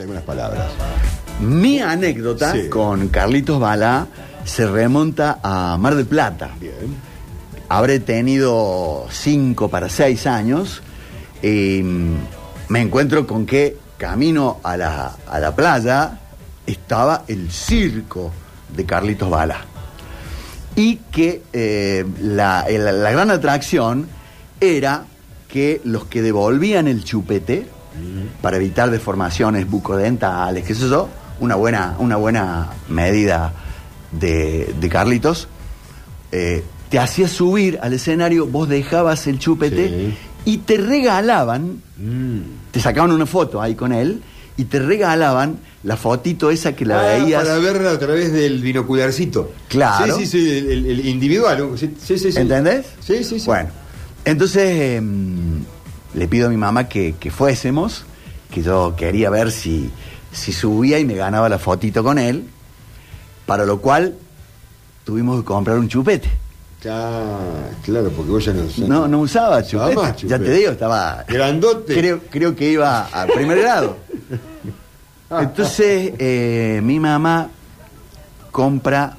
Algunas palabras. Mi anécdota Sí. con Carlitos Balá se remonta a Mar del Plata. Bien. Habré tenido cinco para seis años y me encuentro con que camino a la, a la playa estaba el circo de Carlitos Balá. Y que eh, la, la gran atracción era que los que devolvían el chupete para evitar deformaciones bucodentales, qué sé yo, una buena, una buena medida de, de Carlitos, eh, te hacía subir al escenario, vos dejabas el chupete Sí. y te regalaban, Mm. te sacaban una foto ahí con él y te regalaban la fotito esa que la Ah, veías. Para verla a través del binocularcito. Claro. Sí, sí, sí, el, individual. Sí, sí, sí, sí. ¿Entendés? Sí, sí, sí. Bueno, entonces em, le pido a mi mamá que, que fuésemos, que yo quería ver si, si subía y me ganaba la fotito con él, para lo cual tuvimos que comprar un chupete. Ah, claro, porque vos ya no ya No, no usaba chupete. más Ya te digo, estaba. Grandote. Creo, creo que iba a primer grado. Entonces, eh, mi mamá compra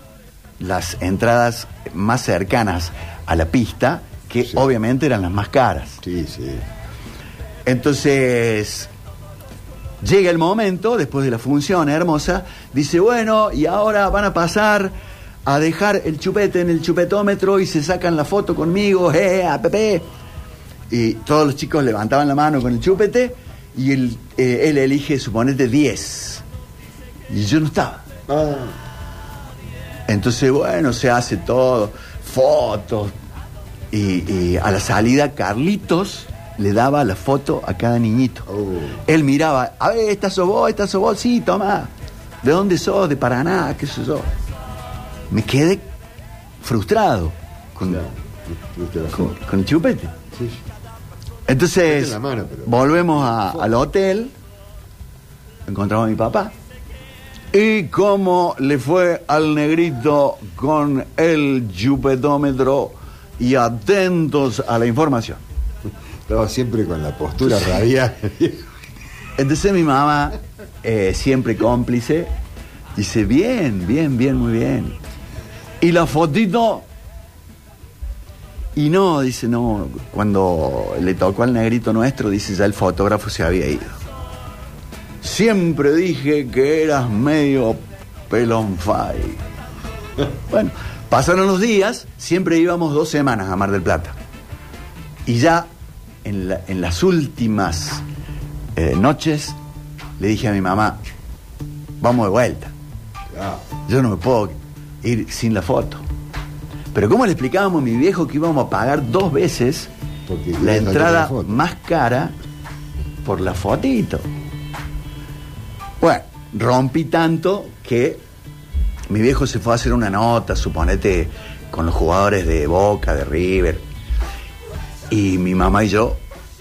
las entradas más cercanas a la pista, que Sí. obviamente eran las más caras. Sí, sí. Entonces, llega el momento, después de la función hermosa, dice, bueno, y ahora van a pasar a dejar el chupete en el chupetómetro y se sacan la foto conmigo, eh, a Pepe. Y todos los chicos levantaban la mano con el chupete y él, eh, él elige, suponete, 10. Y yo no estaba. Ah, Entonces, bueno, se hace todo, fotos. Y, y a la salida, Carlitos le daba la foto a cada niñito. Oh. Él miraba, a ver, esta sos vos, esta sos vos, sí, toma. ¿De dónde sos? De Paraná, qué sé yo. Me quedé frustrado con, el chupete. Sí. Entonces, mano, pero- volvemos a- al hotel, encontramos a mi papá. ¿Y cómo le fue al negrito con el chupetómetro? Y atentos a la información. Estaba siempre con la postura radial. Entonces mi mamá, eh, siempre cómplice, dice, bien, bien, bien, muy bien. ¿Y la fotito? Y no, dice, no, cuando le tocó al negrito nuestro, dice, ya el fotógrafo se había ido. Siempre dije que eras medio pelonfay. bueno, pasaron los días, siempre íbamos dos semanas a Mar del Plata. Y ya en, la- en las últimas eh, noches le dije a mi mamá, vamos de vuelta. Yo no me puedo ir sin la foto. Pero ¿cómo le explicábamos a mi viejo que íbamos a pagar dos veces Porque la entrada la más cara por la fotito? Bueno, rompí tanto que mi viejo se fue a hacer una nota, suponete, con los jugadores de Boca, de River. Y mi mamá y yo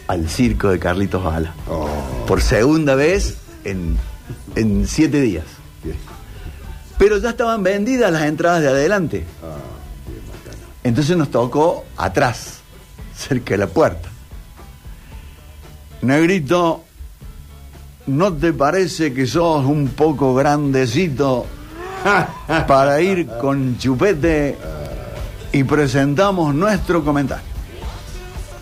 al circo de Carlitos Bala. oh, Por segunda vez en, en siete días. bien. Pero ya estaban vendidas las entradas de adelante. Ah, bien. Entonces nos tocó atrás, cerca de la puerta. Negrito, ¿no te parece que sos un poco grandecito para ir con chupete y presentamos nuestro comentario?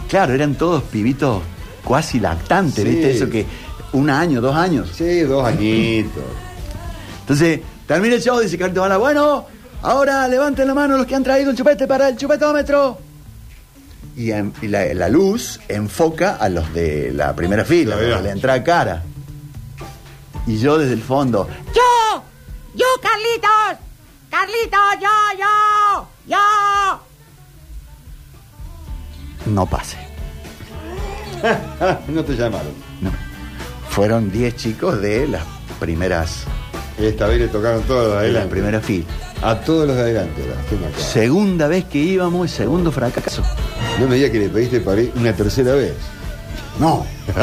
Claro, eran todos pibitos cuasi lactantes, Sí. ¿viste? Eso que un año, dos años. Sí, dos añitos. Entonces, termina el show, dice Carlitos Bala, bueno, ahora levanten la mano los que han traído el chupete para el chupetómetro. Y, en- y la, la luz enfoca a los de la primera fila, La los de verdad. la entrada cara. Y yo desde el fondo, ¡Yo! ¡Yo, Carlitos! ¡Carlitos, yo! ¡Yo! No pase. no te llamaron. No. Fueron 10 chicos de las primeras, Esta vez le tocaron todos los de de la adelante. primera fila. A todos los de adelante. macabro. Segunda vez que íbamos y segundo fracaso. No me digas que le pediste para ir una tercera vez. No,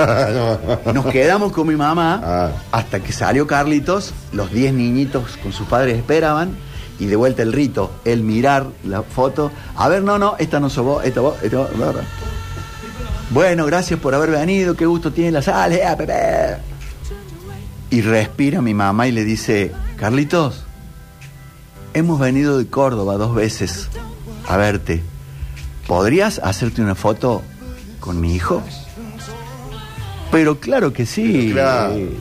no. Nos quedamos con mi mamá Ah. hasta que salió Carlitos, los 10 niñitos con sus padres esperaban y de vuelta el rito, el mirar la foto. A ver, no, no, esta no sos vos, esta vos, esta vos. Bueno, gracias por haber venido, qué gusto tiene la sala, eh, Pepe. Y respira mi mamá y le dice, Carlitos, hemos venido de Córdoba dos veces a verte. ¿Podrías hacerte una foto con mi hijo? Pero claro que sí. Claro. Eh,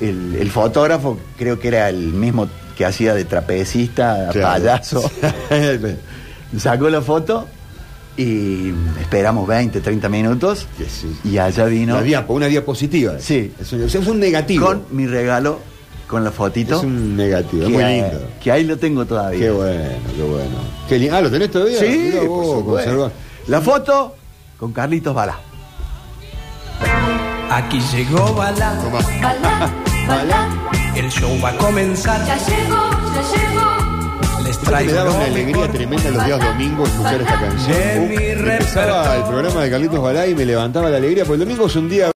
El, el fotógrafo creo que era el mismo que hacía de trapecista, Claro. payaso. Sacó la foto y esperamos 20, 30 minutos sí. y allá vino Una, diapo, una diapositiva. Sí. Es un, es negativo. con mi regalo, con la fotito. Es un negativo, es que, muy eh, lindo. que ahí lo tengo todavía. Qué bueno, qué bueno. Qué lindo. Ah, ¿lo tenés todavía? Sí, por vos, conservá. La foto con Carlitos Balá. Aquí llegó. Balá, el show va a comenzar. ya llegó, ya llegó. Les Me traigo daba lo una alegría tremenda los días domingos escuchar esta canción. Mi Uh, Empezaba el programa de Carlitos Balá y me levantaba la alegría, porque el domingo es un día